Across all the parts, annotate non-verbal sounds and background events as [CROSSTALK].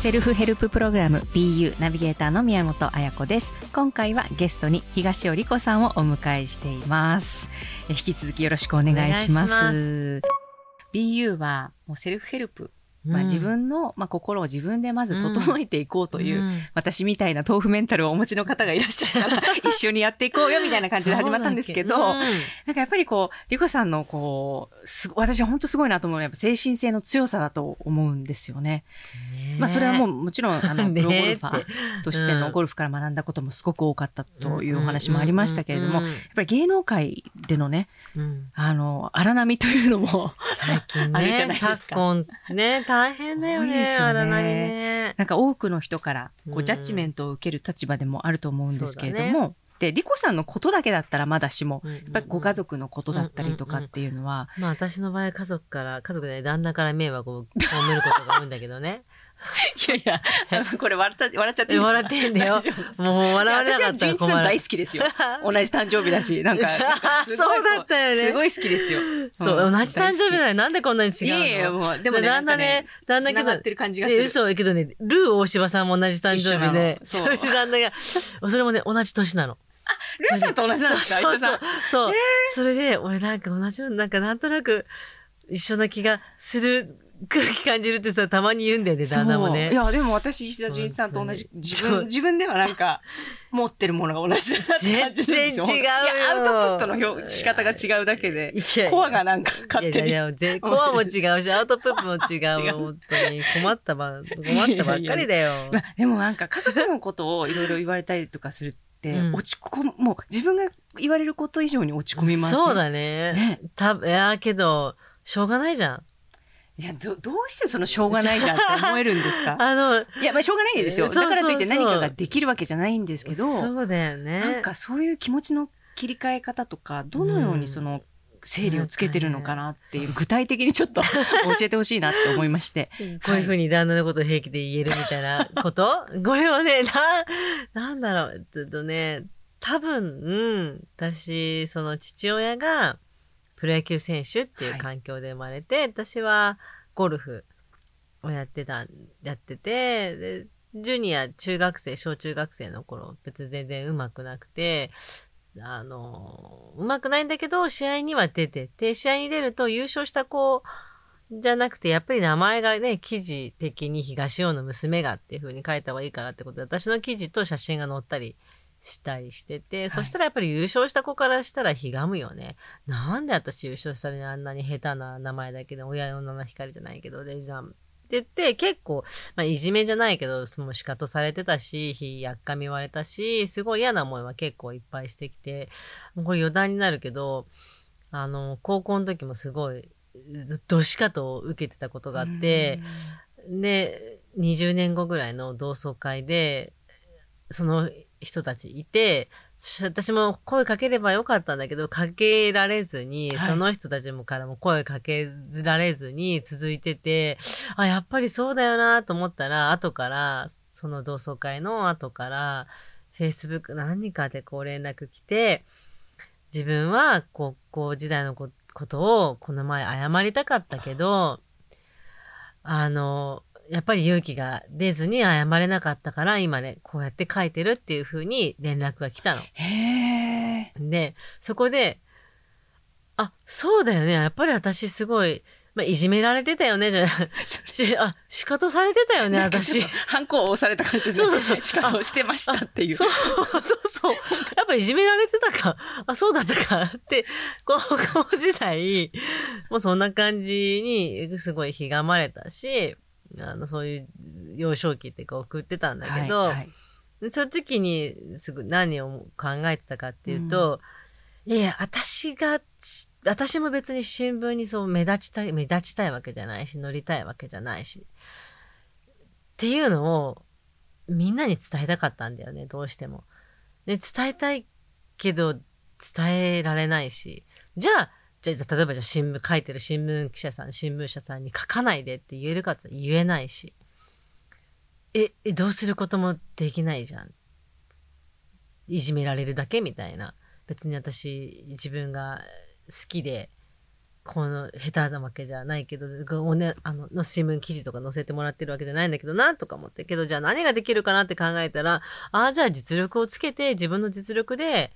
セルフヘルププログラム BU ナビゲーターの宮本彩子です。今回はゲストに東尾理子さんをお迎えしています。え引き続きよろしくお願いします。お願いし BU はもうセルフヘルプまあ、うん。自分の、まあ、心を自分でまず整えていこうという、うん。私みたいな豆腐メンタルをお持ちの方がいらっしゃったら [LAUGHS] 一緒にやっていこうよみたいな感じで始まったんですけど、そうだっなんかやっぱりこう、リコさんのこう、すご私は本当すごいなと思うのはやっぱ精神性の強さだと思うんですよね。けねまあそれはもうもちろん、あの、[LAUGHS] プねロゴルファーとしてのゴルフから学んだこともすごく多かったというお話もありましたけれども、うんやっぱり芸能界でのね、うん。あの、荒波というのも、最近 [LAUGHS] あるじゃないね、ですか。昨今ね、大変だよね、多いですよね。なんか多くの人からこううん。ジャッジメントを受ける立場でもあると思うんですけれども、で、リコさんのことだけだったらまだしも、ややっぱりご家族のことだったりとかっていうのは、まあ私の場合家族から、家族で旦那から迷惑を被ることが多いんだけどね。[LAUGHS] いやいや、これ笑った笑っちゃっていいですか？笑ってんだよ。もう笑われなかいや私は純一さん。大好きですよ。[LAUGHS] 同じ誕生日だし、なんか、[LAUGHS] そうだったよねすごい好きですよ。そう、ん同じ誕生日な大好のになんでこんなに違うの？きいやいや、もう、でもね、旦那ね、旦那けどっ、てる感じがする。え嘘だけどね、ルー大柴さんも同じ誕生日で、それで旦那が、それもね、同じ年なの。ルーさんと同じなんですかそうそう。そう。それで、俺なんか同じように、なんかなんとなく一緒な気がする空気感じるってさ、たまに言うんだよね、旦那もね。いや、でも私、石田純一さんと同じ、自分、自分ではなんか、持ってるものが同じだなって感じ。全然違うよいや、アウトプットの表仕方が違うだけでコアがなんか勝手に。いやいや、ぜコアも違うし、アウトプップも [LAUGHS] 違う。本当に困ったば、困ったばっかりだよ。まあ、でもなんか家族のことをいろいろ言われたりとかするっ落ち込む、もう自分が言われること以上に落ち込みますそうだね。ねたいや、けど、しょうがないじゃん。いや、ど、どうしてそのしょうがないじゃんって思えるんですか？[LAUGHS] あの、いや、まあしょうがないですよ。だからといって何かができるわけじゃないんですけど、そうだよね。なんかそういう気持ちの切り替え方とか、どのようにその、整理をつけてるのかなっていう、具体的にちょっと [LAUGHS] 教えてほしいなって思いまして。こういうふうに旦那のことを平気で言えるみたいなこと？[LAUGHS] これはね、な、なんだろう、ちょっとね、多分、うん、私、その父親がプロ野球選手っていう環境で生まれて、私はゴルフをやってた、やってて、でジュニア、中学生、小中学生の頃、別に全然上手くなくて、あの、上手くないんだけど、試合には出てて、試合に出ると優勝した子じゃなくて、やっぱり名前がね、記事的に東尾の娘がっていう風に書いた方がいいからってことで、私の記事と写真が載ったりしたりしてて、そしたらやっぱり優勝した子からしたらひがむよね。なんで私優勝したのにあんなに下手な名前だけど、親の七光じゃないけど、で、じゃあ、って言って、結構、まあ、いじめじゃないけど、その仕方されてたし、ひやっかみ言われたし、すごい嫌な思いは結構いっぱいしてきて、これ余談になるけど、あの、高校の時もすごい、どしかと受けてたことがあって、で、20年後ぐらいの同窓会で、その人たちいて、私も声かければよかったんだけど、かけられずに、はい。その人たちもからも声かけられずに続いてて、あ、やっぱりそうだよなと思ったら、後から、その同窓会の後から、Facebook 何かでこう連絡来て、自分は高校時代のこことをこの前謝りたかったけど、あの、やっぱり勇気が出ずに謝れなかったから、今ね、こうやって書いてるっていう風に連絡が来たの。へえ。で、そこで、あ、そうだよね。やっぱり私すごい、まあ、いじめられてたよね、じゃし [LAUGHS] あ、仕方されてたよね、私。ハンコを押された感じで、そうそうそう仕方をしてましたっていう。そう、そうそう。やっぱいじめられてたか。あ、そうだったか。って、高校時代、もうそんな感じに、すごいひがまれたし、あの、そういう幼少期っていうか送ってたんだけど、はいはいその時にすぐ何を考えてたかっていうと、いやいや、私が、私も別に新聞にそう目立ちたい、目立ちたいわけじゃないし、載りたいわけじゃないし。っていうのをみんなに伝えたかったんだよね、どうしても。で、伝えたいけど伝えられないし。じゃあ、じゃあ、例えばじゃあ新聞書いてる新聞記者さん、新聞社さんに書かないでって言えるかって言えないし。え、えどうすることもできないじゃん。いじめられるだけみたいな。別に私、自分が好きで、この下手なわけじゃないけど、おね、あの、の新聞記事とか載せてもらってるわけじゃないんだけどな、とか思って。けど、じゃあ何ができるかなって考えたら、ああ、じゃあ実力をつけて、自分の実力で、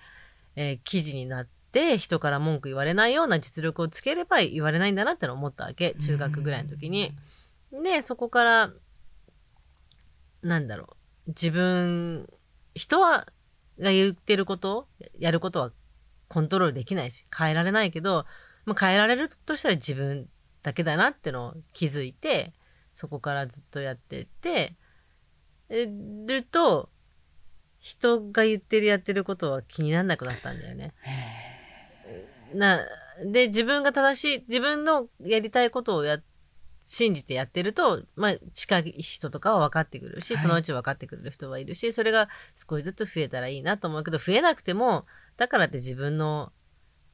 えー記事になって、人から文句言われないような実力をつければ言われないんだなってのを思ったわけ。中学ぐらいの時に。で、そこから、なんだろう。自分、人は、が言ってること、やることはコントロールできないし、変えられないけど、まあ、変えられるとしたら自分だけだなってのを気づいて、そこからずっとやってって、えると、人が言ってるやってることは気にならなくなったんだよね。な、で、自分が正しい、自分のやりたいことをや、信じてやってると、まあ、近い人とかは分かってくるし、はい。そのうち分かってくれる人はいるし、それが少しずつ増えたらいいなと思うけど、増えなくても、だからって自分の、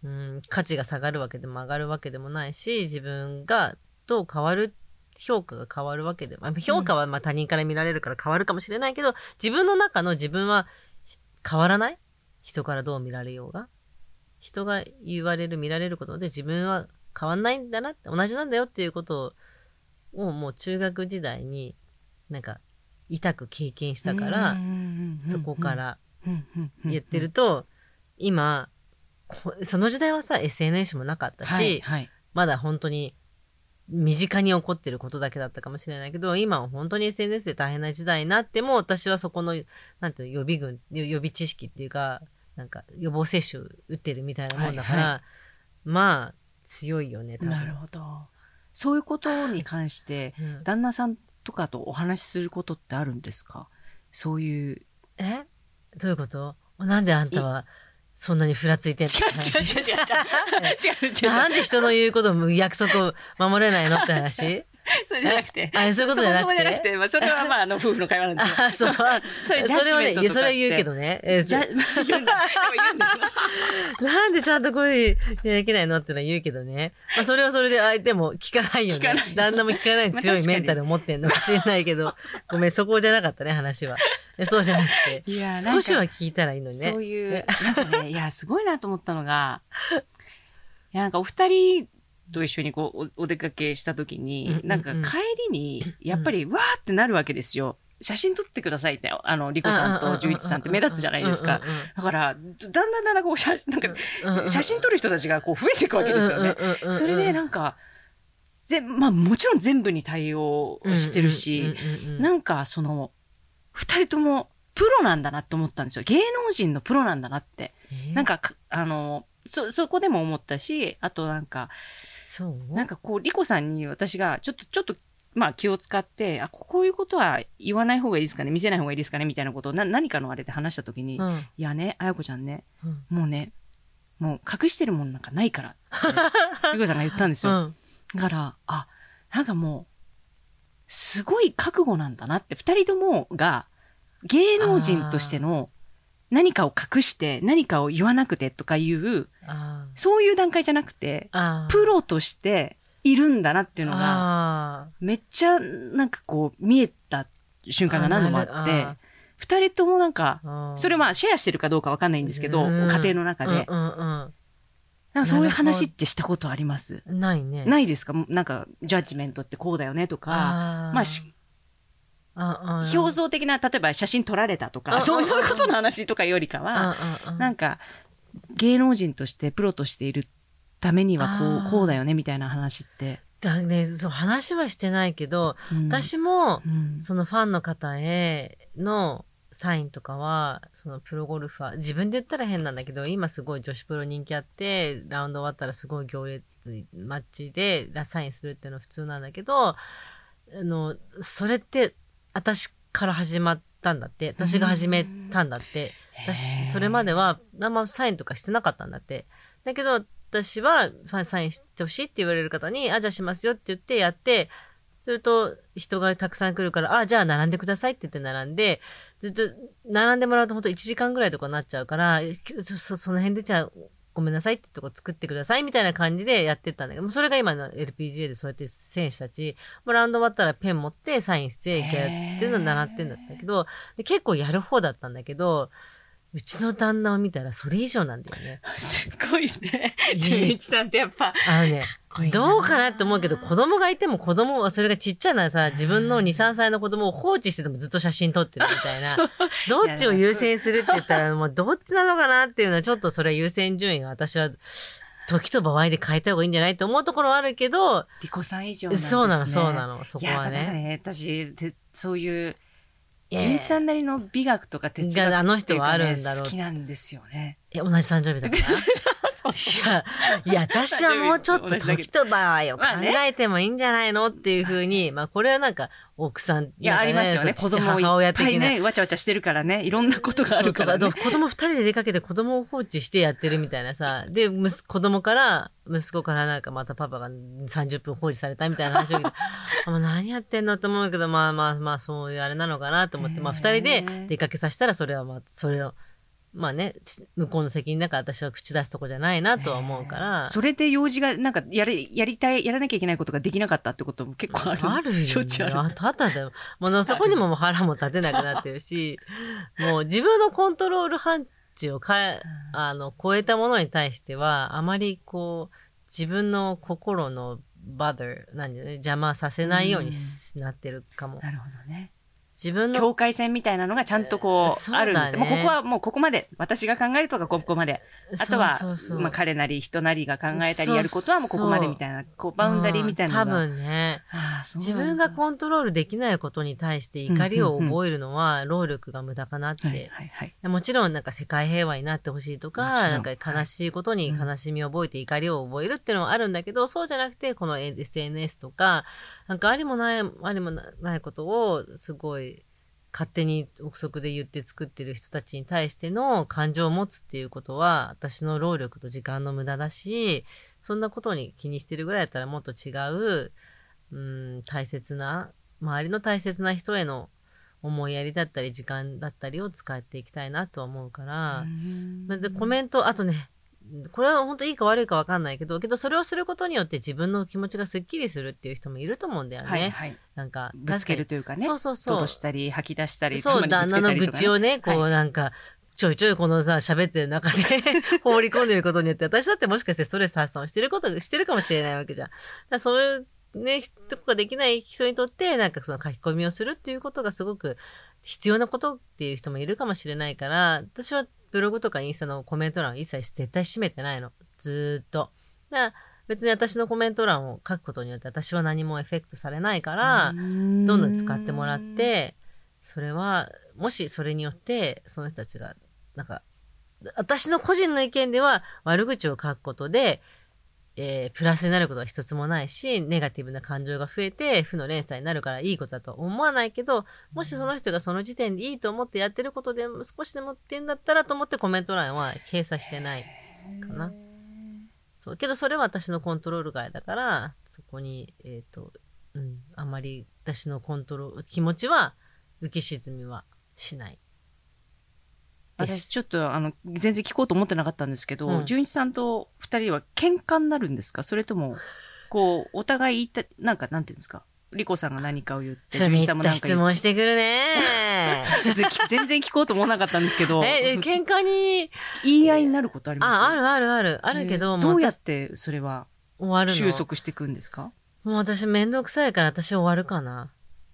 うん、価値が下がるわけでも上がるわけでもないし、自分がどう変わる、評価が変わるわけでも、まあ評価はまあ他人から見られるから変わるかもしれないけど、自分の中の自分は変わらない？人からどう見られようが？人が言われる、見られることで自分は変わんないんだなって、同じなんだよっていうことを、もう中学時代になんか痛く経験したから、そこから言ってると、今、こその時代はさ、SNS もなかったし、はいはい。まだ本当に身近に起こってることだけだったかもしれないけど、今は本当に SNS で大変な時代になっても、私はそこの、なんていうの予備軍、予予備知識っていうか、なんか予防接種打ってるみたいなもんだから、はいまあ、強いよね、多分。なるほど。そういうことに関して、[LAUGHS] うん旦那さんとかとお話しすることってあるんですか？そういう。え？どういうこと？なんであんたはそんなにふらついてんの？違う違う違う違う違う。違う違う [LAUGHS] 違う。なんで人の言うことも約束を守れないのって話？[LAUGHS] それじゃなくて。[LAUGHS] あそういうことじゃなくて？そこじゃなくて、まあ、それはまあ、あの、夫婦の会話なんですよ。あ、そう。[LAUGHS] それそれはね、それは言うけどね。えーじゃ、言うんだ。なんでちゃんとこういうできないのってのは言うけどね。まあ、それはそれで相手も聞かないよね。聞かない旦那も聞かないまあ強いメンタルを持ってんのかもしれないけど、ごめん、そこじゃなかったね、話は。えそうじゃなくて。いや少しは聞いたらいいのにね。そういう、なんかね、いや、すごいなと思ったのが、いや、なんかお二人と一緒にこう、おお出かけした時に、なんか帰りに、やっぱり、わーってなるわけですよ。写真撮ってくださいって、あの、リコさんと十一さんって目立つじゃないですか。だから、だんだんだんだんこう、写真、なんか、写真撮る人たちがこう増えていくわけですよね。それでなんか、ぜまあもちろん全部に対応してるし、なんかその、二人ともプロなんだなって思ったんですよ。芸能人のプロなんだなって。なんかか、あの、そ、そこでも思ったし、あとなんか、そう？なんかこう、リコさんに私が、ちょっと、ちょっと、まあ気を使って、あ、こういうことは言わない方がいいですかね？見せない方がいいですかね？みたいなことをな何かのあれで話したときに、いうん。やね、あやこちゃんね、うん。もうね、もう隠してるもんなんかないからって、[LAUGHS] リコさんが言ったんですよ。うん。だから、あ、なんかもう、すごい覚悟なんだなって、二人ともが芸能人としての何かを隠して何かを言わなくてとかいう、あそういう段階じゃなくて。プロとしているんだなっていうのが、あめっちゃなんかこう見えた瞬間が何度もあってあ、二人ともなんか、ー。それはまあシェアしてるかどうかわかんないんですけど、うん。家庭の中で。うんうんなんかそういう話ってしたことあります？うん。ないね。ないですか？なんか、ジャッジメントってこうだよねとか、あー。まあし、ああ表像的な、例えば写真撮られたとか、そういうことの話とかよりかは、なんか、芸能人として、プロとしているためにはこう、こうだよねみたいな話って。だね、そう、話はしてないけど、うん、私もう、ん、そのファンの方へのサインとかは、そのプロゴルファー、自分で言ったら変なんだけど、今すごい女子プロ人気あって、ラウンド終わったらすごい行列、マッチでラサインするっていうのは普通なんだけど、あの、それって私から始まったんだって、私が始めたんだって、私、それまでは、あんまサインとかしてなかったんだって。だけど、私は、サインしてほしいって言われる方に、あ、じゃあしますよって言ってやって、すると、人がたくさん来るから、あ、じゃあ並んでくださいって言って並んで、ずっと、並んでもらうと本当1時間ぐらいとかなっちゃうから、そ、その辺でじゃあ、ごめんなさいってとこ作ってくださいみたいな感じでやってたんだけど、それが今の LPGA でそうやって選手たち、もうラウンド終わったらペン持ってサインしていけっていうのを習ってんだったけど、結構やる方だったんだけど、うちの旦那を見たらそれ以上なんだよね。[LAUGHS] すごいね。純一さんってやっぱ。あのねどうかなって思うけど、子供がいても子供はそれがちっちゃなさ、自分の2、3歳の子供を放置しててもずっと写真撮ってるみたいな。[LAUGHS] どっちを優先するって言ったら、もうどっちなのかなっていうのは、ちょっとそれは優先順位が私は、時と場合で変えた方がいいんじゃないと思うところはあるけど、リコさん以上なんですね。そうなの、そうなの、そこはね。ね、私、てそういう、純一さんなりの美学とか哲学ね、があの人はあるんだろう。好きなんですよね。え、同じ誕生日だから [LAUGHS] いや、いや、私はもうちょっと時と場合を考えてもいいんじゃないのっていうふうに、まあこれはなんか奥さん、いや、ありますよね。子供母親的な。いっぱいね、わちゃわちゃしてるからね。いろんなことがあるからね。子供二人で出かけて子供を放置してやってるみたいなさ。で、息子子供から、息子からなんかまたパパが30分放置されたみたいな話を聞いて、[LAUGHS] 何やってんのって思うけど、まあまあまあそういうあれなのかなと思って、まあ二人で出かけさせたらそれはまあ、それを、まあね、ち向こうの責任だから私は口出すとこじゃないなとは思うから。それで用事が、なんか、やれ、やりたい、やらなきゃいけないことができなかったってことも結構ある。[LAUGHS] あるよ、ね。しょっちゅうある。あただよ。もうそこにももう腹も立てなくなってるし、[LAUGHS] もう自分のコントロール範疇をかえ、あの、超えたものに対しては、あまりこう、自分の心のバダー、なんでね、邪魔させないようにしなってるかも。なるほどね。自分の、境界線みたいなのがちゃんとこう、あるんですもうここはもうここまで。私が考えるとかここまで。あとは、まあ彼なり人なりが考えたりやることはもうここまでみたいな、こう、バウンダリーみたいなのが。うん多分ね、ああ自分がコントロールできないことに対して怒りを覚えるのは、労力が無駄かなって。はいはいはい。もちろんなんか世界平和になってほしいとか、なんか悲しいことに悲しみを覚えて怒りを覚えるっていうのはあるんだけど、そうじゃなくて、この SNS とか、なんかありもない、ありもないことをすごい勝手に憶測で言って作ってる人たちに対しての感情を持つっていうことは、私の労力と時間の無駄だし、そんなことに気にしてるぐらいだったらもっと違う、うん、大切な、周りの大切な人への思いやりだったり時間だったりを使っていきたいなとは思うから、まあでコメント、あとね、これは本当いいか悪いか分かんないけど、けどそれをすることによって自分の気持ちがスッキリするっていう人もいると思うんだよね。はいはい。なんか、ぶつけるというかね。そうそうそう吐露したり、吐き出したり、そう、たまにぶつ旦那の愚痴をね、こうはいなんか、ちょいちょいこのさ、喋ってる中で [LAUGHS] 放り込んでることによって、私だってもしかしてストレス発散をしてること、してるかもしれないわけじゃん。だそういうね、とこができない人にとって、なんかその書き込みをするっていうことがすごく必要なことっていう人もいるかもしれないから、私はブログとかインスタのコメント欄を一切絶対閉めてないの。ずーっと。だから別に私のコメント欄を書くことによって私は何もエフェクトされないから、どんどん使ってもらっ、て、それは、もしそれによって、その人たちが、なんか、私の個人の意見では悪口を書くことで、えープラスになることは一つもないし、ネガティブな感情が増えて、負の連鎖になるからいいことだと思わないけど、もしその人がその時点でいいと思ってやってることでも少しでもってんだったらと思ってコメント欄は掲載してないかな。そう。けどそれは私のコントロール外だから、そこに、えっ、と、うん、あまり私のコントロール、気持ちは浮き沈みはしない。私ちょっとあの全然聞こうと思ってなかったんですけど、うん。純一さんと二人は喧嘩になるんですか？それともこうお互い言ったなんかなんていうんですか？リコさんが何かを言って純一さんもそうめったなんか質問してくるね。て [LAUGHS] 全然聞こうと思わなかったんですけど。[LAUGHS] え、え喧嘩に、言い合いになることあります？あ、あるあるある。あるけど、えーどうやもっ、てそれは終わるの？収束していくんですか？もう私めんどくさいから私終わるかな。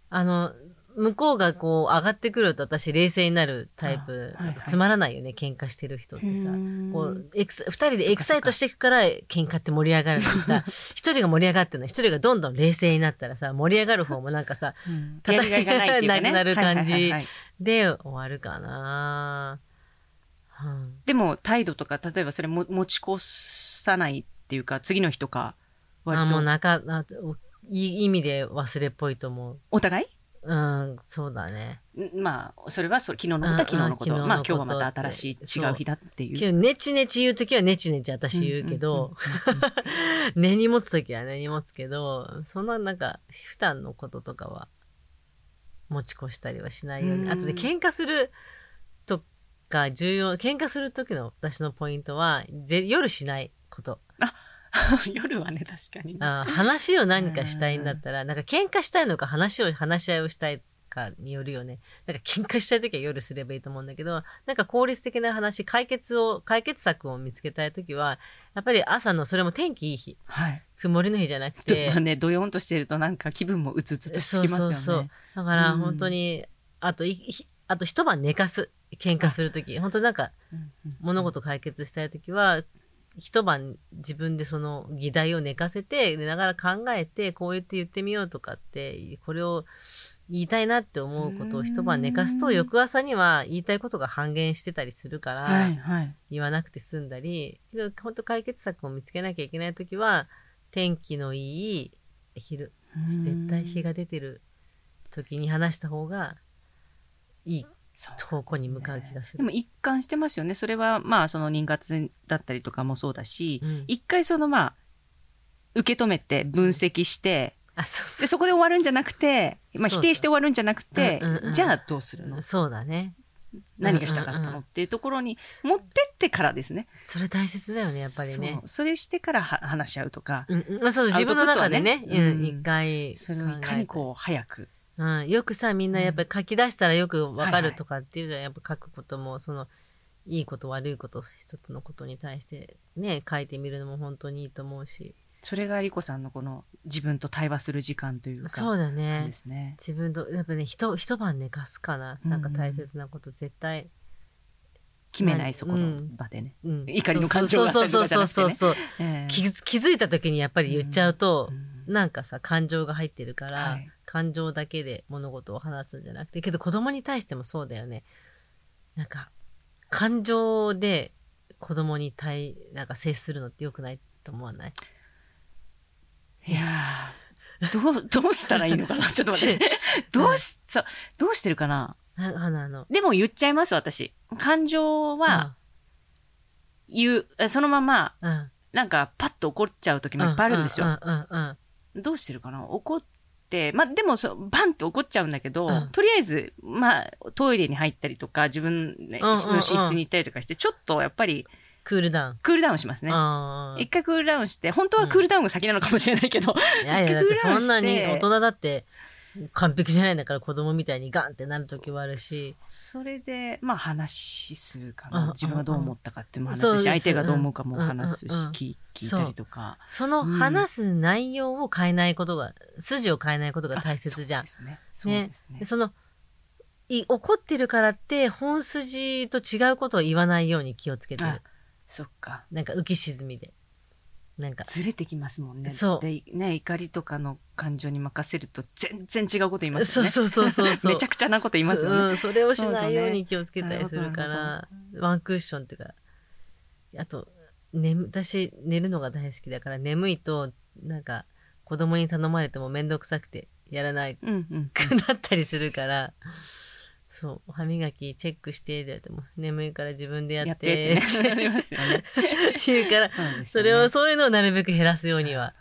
あの、向こうがこう上がってくると私冷静になるタイプ。あはいはい。つまらないよね、喧嘩してる人ってさ。うん。こう、エクス、二人でエキサイトしていくから喧嘩って盛り上がるのにさ、[LAUGHS] 一人が盛り上がってるの、一人がどんどん冷静になったらさ、盛り上がる方もなんかさ、やりがいがないっていうかね。[LAUGHS] なくなる感じで終わるかな。うん。でも態度とか例えばそれも持ち越さないっていうか次の日とか割あ、もうとなか、な、おいい意味で忘れっぽいと思う。お互い？うん、そうだね。んまあ、それはそ昨日のことは昨日のこと。うんうんまあ、今昨日はまた新しい違う日だっていう。けど、ネチネチ言うときはネチネチ私言うけど、[LAUGHS] 根に持つときは根に持つけど、そんななんか、普段のこととかは、持ち越したりはしないように。うんあとで喧嘩するとか、重要、喧嘩するときの私のポイントは、ぜ夜しないこと。[LAUGHS] 夜はね、確かに。あ話を何かしたいんだったら、なんか喧嘩したいのか話を、話し合いをしたいかによるよね。なんか喧嘩したい時は夜すればいいと思うんだけど、なんか効率的な話、解決を、解決策を見つけたい時は、やっぱり朝の、それも天気いい日、はい。曇りの日じゃなくて、まあね、どよんとしてるとなんか気分もうつうつとしてきますよね。そうそうそう。だからうん本当に、あとあと一晩寝かす。喧嘩するとき。本当なんか、物事解決したいときは、一晩自分でその議題を寝かせて、寝ながら考えて、こう言って言ってみようとかって、これを言いたいなって思うことを一晩寝かすと、うん翌朝には言いたいことが半減してたりするから。言わなくて済んだり、けど本当解決策を見つけなきゃいけないときは、天気のいい昼、絶対日が出てる時に話した方がいい方向に向かう気がする。でも一貫してますよね。それはまあその妊活だったりとかもそうだし、うん。一回そのまあ、受け止めて分析して、あ、そで、そこで終わるんじゃなくて、まあ否定して終わるんじゃなくてじゃあどうするの？そうだね。何がしたかったの？っていうところに持ってってからですね。それ大切だよね、やっぱりね。それしてからは話し合うとか、うんうん、まあそう自分の中でね、一回それをいかにこう早く。う、うん、よくさ、みんなやっぱり書き出したらよくわかるとかっていうのは、やっぱ書くことも、その、いいこと悪いこと、一つのことに対してね、書いてみるのも本当にいいと思うし。それがリコさんのこの自分と対話する時間というか。そうだでね。すね。自分と、やっぱね、一一晩寝かすかな。なんか大切なこと絶対。決めないそこのうん場でね。うん怒りの感情があったりとかじゃなくてねそうそうそうそうそう。ええ気づいた時にやっぱり言っちゃうと、うんなんかさ、感情が入ってるから、はい感情だけで物事を話すんじゃなくて、けど子供に対してもそうだよね。なんか、感情で子供に対、なんか接するのって良くないと思わない？いやーどう、どうしたらいいのかな？[LAUGHS] ちょっと待って。どうし、そう、どうしてるかな？なあの、あの、でも言っちゃいます、私。感情は言う、えそのまま、うん、うん。なんかパッと怒っちゃう時もいっぱいあるんですよ。うんうんうんうん。どうしてるかな？怒って、まあでもそう、バンって怒っちゃうんだけど、うんとりあえず、まあトイレに入ったりとか、自分の寝室に行ったりとかして、ちょっとやっぱりクールダウン。クールダウンしますね。あ一回クールダウンして、本当はクールダウンが先なのかもしれないけど、あ。いやいや、だってクールダウンそんなに大人だって完璧じゃないんだから子供みたいにガンってなる時はあるし。それで、まあ話するかうんうんうんな。自分がどう思ったかっても話すし、相手がどう思うかも話すし、うんうんうん聞聞いたりとか。その話す内容を変えないことが、筋を変えないことが大切じゃんあ。そね。そねで。そのい怒ってるからって本筋と違うことを言わないように気をつけてるあ。そっか。なんか浮き沈みで。なんか、ずれてきますもんね。そうで、ね、怒りとかの感情に任せると全然違うこと言いますよね。そうそうそうそう。[LAUGHS] めちゃくちゃなこと言いますよね。うん、それをしないように気をつけたりするかなら、ワンクッションっていうか、あと、眠、私寝るのが大好きだから眠いと、なんか子供に頼まれてもめんどくさくてやらないうんうん。くなったりするから、そう、歯磨きチェックして、でも眠いから自分でやってて、ってね。なりますよね。[LAUGHS] 言うから、そねそれを、そういうのをなるべく減らすようには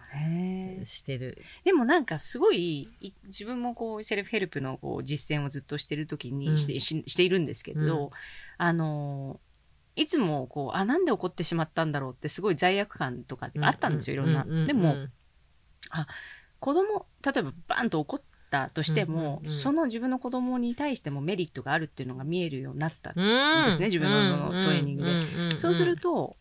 してる。でもなんかすごい、い自分もこう、セルフヘルプのこう実践をずっとしてる時にして,し、しているんですけど、うんあのーいつもこう、あ、なんで怒ってしまったんだろうってすごい罪悪感とかあったんですよ、いろんな。でも、子供、例えばバンと怒ったとしても、うんうんうんその自分の子供に対してもメリットがあるっていうのが見えるようになった。うん、ですね自分のトレーニングで。でそうすると、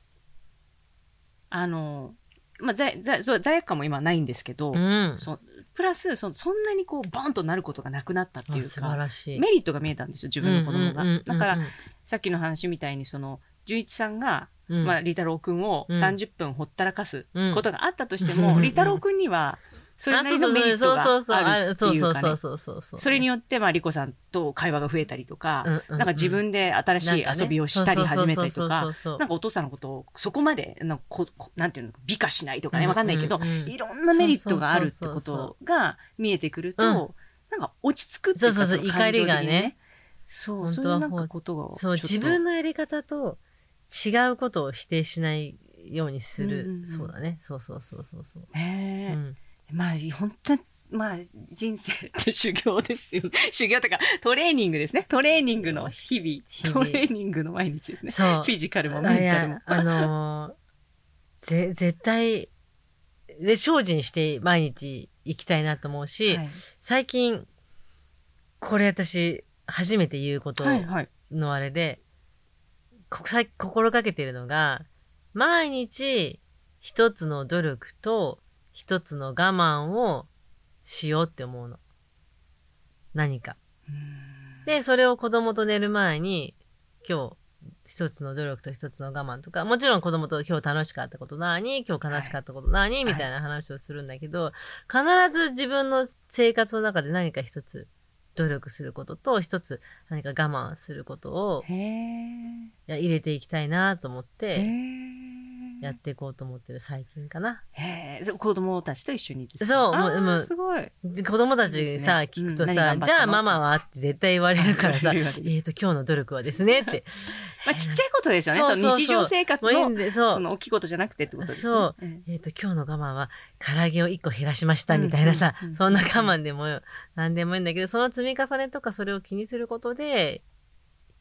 あの、まあ、罪罪そう罪悪感も今ないんですけど、うん、そプラスそ、そんなにこう、バンとなることがなくなったっていうか。メリットが見えたんですよ、自分の子供が。うんうんうんうんだから、さっきの話みたいに、その、純一さんが、うん。まあ、リ太郎くんをうん。30分ほったらかすうん。ことがあったとしても、うん。リ太郎くんには、それなりのメリットがあるっていうかね。そうそうそう。それによって、まあ、リコさんと会話が増えたりとか、うんうんうんなんか自分で新しい遊びをしたり始めたりとか、なんかお父さんのことをそこまで、なんかここなんていうの、美化しないとかね、わかんないけど、うんうんうんいろんなメリットがあるってことが見えてくると、うんなんか落ち着くっていうか、そうそうそう怒りがね。そう、そういうなんかことが。そう、自分のやり方と違うことを否定しないようにする。うんうんうんそうだね。そうそうそうそうそう。ねえ、うんまあ、本当に、まあ、人生って修行ですよね。[LAUGHS] 修行とか、トレーニングですね。トレーニングの日々。トレーニングの毎日ですね。そうフィジカルもメンタルもや。あのーぜ、絶対、で、精進して毎日行きたいなと思うし、はい最近、これ私、初めて言うことはいはい。のあれで、こさ心がけてるのが、毎日一つの努力と一つの我慢をしようって思うの。何か。で、それを子供と寝る前に、今日一つの努力と一つの我慢とか、もちろん子供と今日楽しかったこと何今日悲しかったこと何、いみたいな話をするんだけど、必ず自分の生活の中で何か一つ努力することと、一つ何か我慢することを入れていきたいなと思っへて、え。やっていこうと思ってる最近かな。へえ。そう子供たちと一緒にですかそうもうもうすごい。子供たちにさ、ね聞くとさ、うんじゃあママはって絶対言われるからさ、[LAUGHS] えっと、今日の努力はですねって。[LAUGHS] まあ、ちっちゃいことですよね。日常生活のその大きいことじゃなくてってことですね。そうええっ、と、今日の我慢は、唐揚げを1個減らしましたみたいなさ、うんうんうんそんな我慢でも、なんでもいいんだけど、その積み重ねとかそれを気にすることで、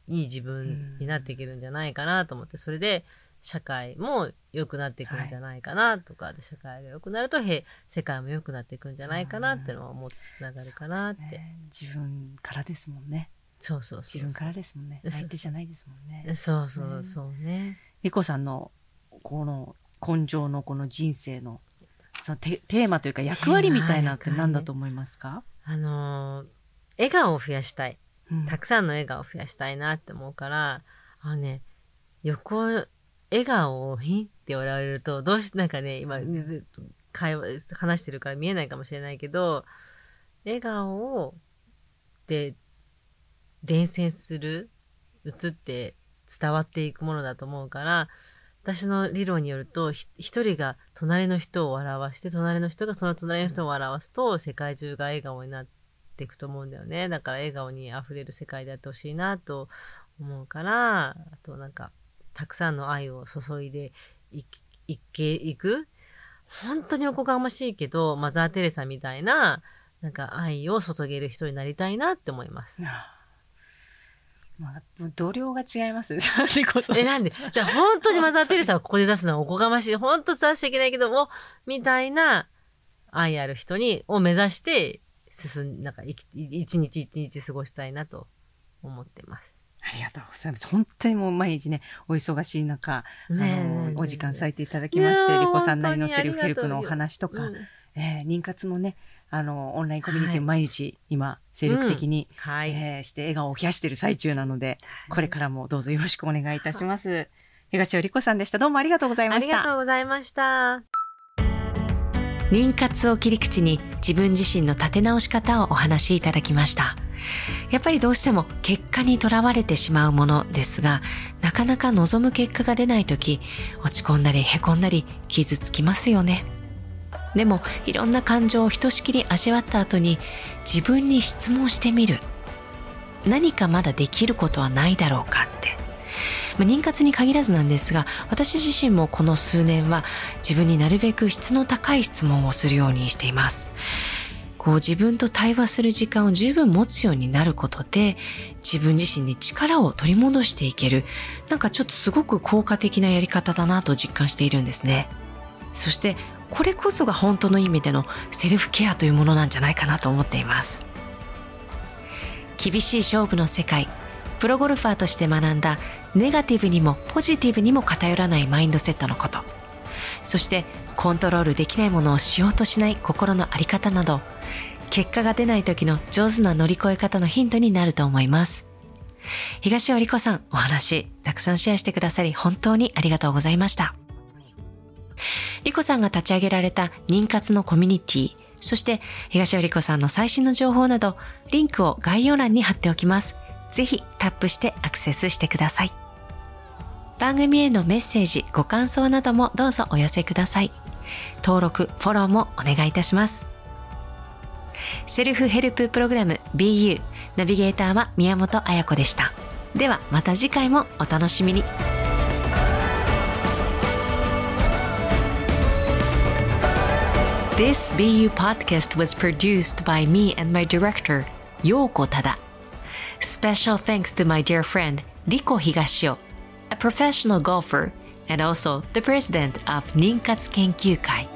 いい自分になっていけるんじゃないかなと思って、それで、社会も良くなっていくんじゃないかなとか、で社会が良くなると、へ世界も良くなっていくんじゃないかなってのは思ってつながるかなって。ね自分からですもんね。そうそうそう。自分からですもんね。相手じゃないですもんね。そうそうそうね。リコさんのこの根性のこの人生のそのテテーマというか役割みたいなって何だと思いますか、あのー笑顔を増やしたい。うんたくさんの笑顔を増やしたいなって思うから、あのね、横、笑顔をひんって笑われると、どうして、なんかね、今、会話、話してるから見えないかもしれないけど、笑顔を、で、伝染する、映って伝わっていくものだと思うから、私の理論によると、一人が隣の人を笑わして、隣の人がその隣の人を笑わすと、世界中が笑顔になっていくと思うんだよね。だから笑顔に溢れる世界であってほしいなと思うから、あとなんか、たくさんの愛を注いでいいけいく？本当におこがましいけど、マザー・テレサみたいな、なんか愛を注げる人になりたいなって思います。まあ、度量が違います [LAUGHS] え、なんで？じゃあ本当にマザー・テレサをここで出すのはおこがましい。本当出しちゃいけないけども、みたいな愛ある人に、を目指して、進ん、なんか一日一日過ごしたいなと思ってます。ありがとうございます。本当にもう毎日ね、お忙しい中、ねえあのお時間割いていただきまして、リコさんなりのセルフヘルプのお話とか、うんえー妊活のね、あの、オンラインコミュニティはいを毎日、今、精力的に、はい。えーして笑顔を増やしている最中なので、これからもどうぞよろしくお願いいたします。東尾理子さんでした。どうもありがとうございありました。がとうございました。妊活を切り口に自分自身の立て直し方をお話しいただきました。やっぱりどうしても結果にとらわれてしまうものですが、なかなか望む結果が出ないとき、落ち込んだり凹んだり傷つきますよね。でも、いろんな感情をひとしきり味わった後に自分に質問してみる。何かまだできることはないだろうかって。まあ妊活に限らずなんですが私自身もこの数年は自分になるべく質の高い質問をするようにしていますこう自分と対話する時間を十分持つようになることで自分自身に力を取り戻していける。なんかちょっとすごく効果的なやり方だなと実感しているんですね。そしてこれこそが本当の意味でのセルフケアというものなんじゃないかなと思っています。厳しい勝負の世界プロゴルファーとして学んだネガティブにもポジティブにも偏らないマインドセットのこと。そしてコントロールできないものをしようとしない心のあり方など結果が出ない時の上手な乗り越え方のヒントになると思います東尾理子さんお話たくさんシェアしてくださり本当にありがとうございました理子さんが立ち上げられた妊活のコミュニティそして東尾理子さんの最新の情報などリンクを概要欄に貼っておきますぜひタップしてアクセスしてください番組へのメッセージ、ご感想などもどうぞお寄せください。登録、フォローもお願いいたします。セルフヘルププログラム BU ナビゲーターは宮本彩子でした。ではまた次回もお楽しみに。This BU podcast was produced by me and my director, Yoko Tada. Special thanks to my dear friend, Riko Higashio, a professional golfer and also the president of Ninkatsu Kenkyu Kai.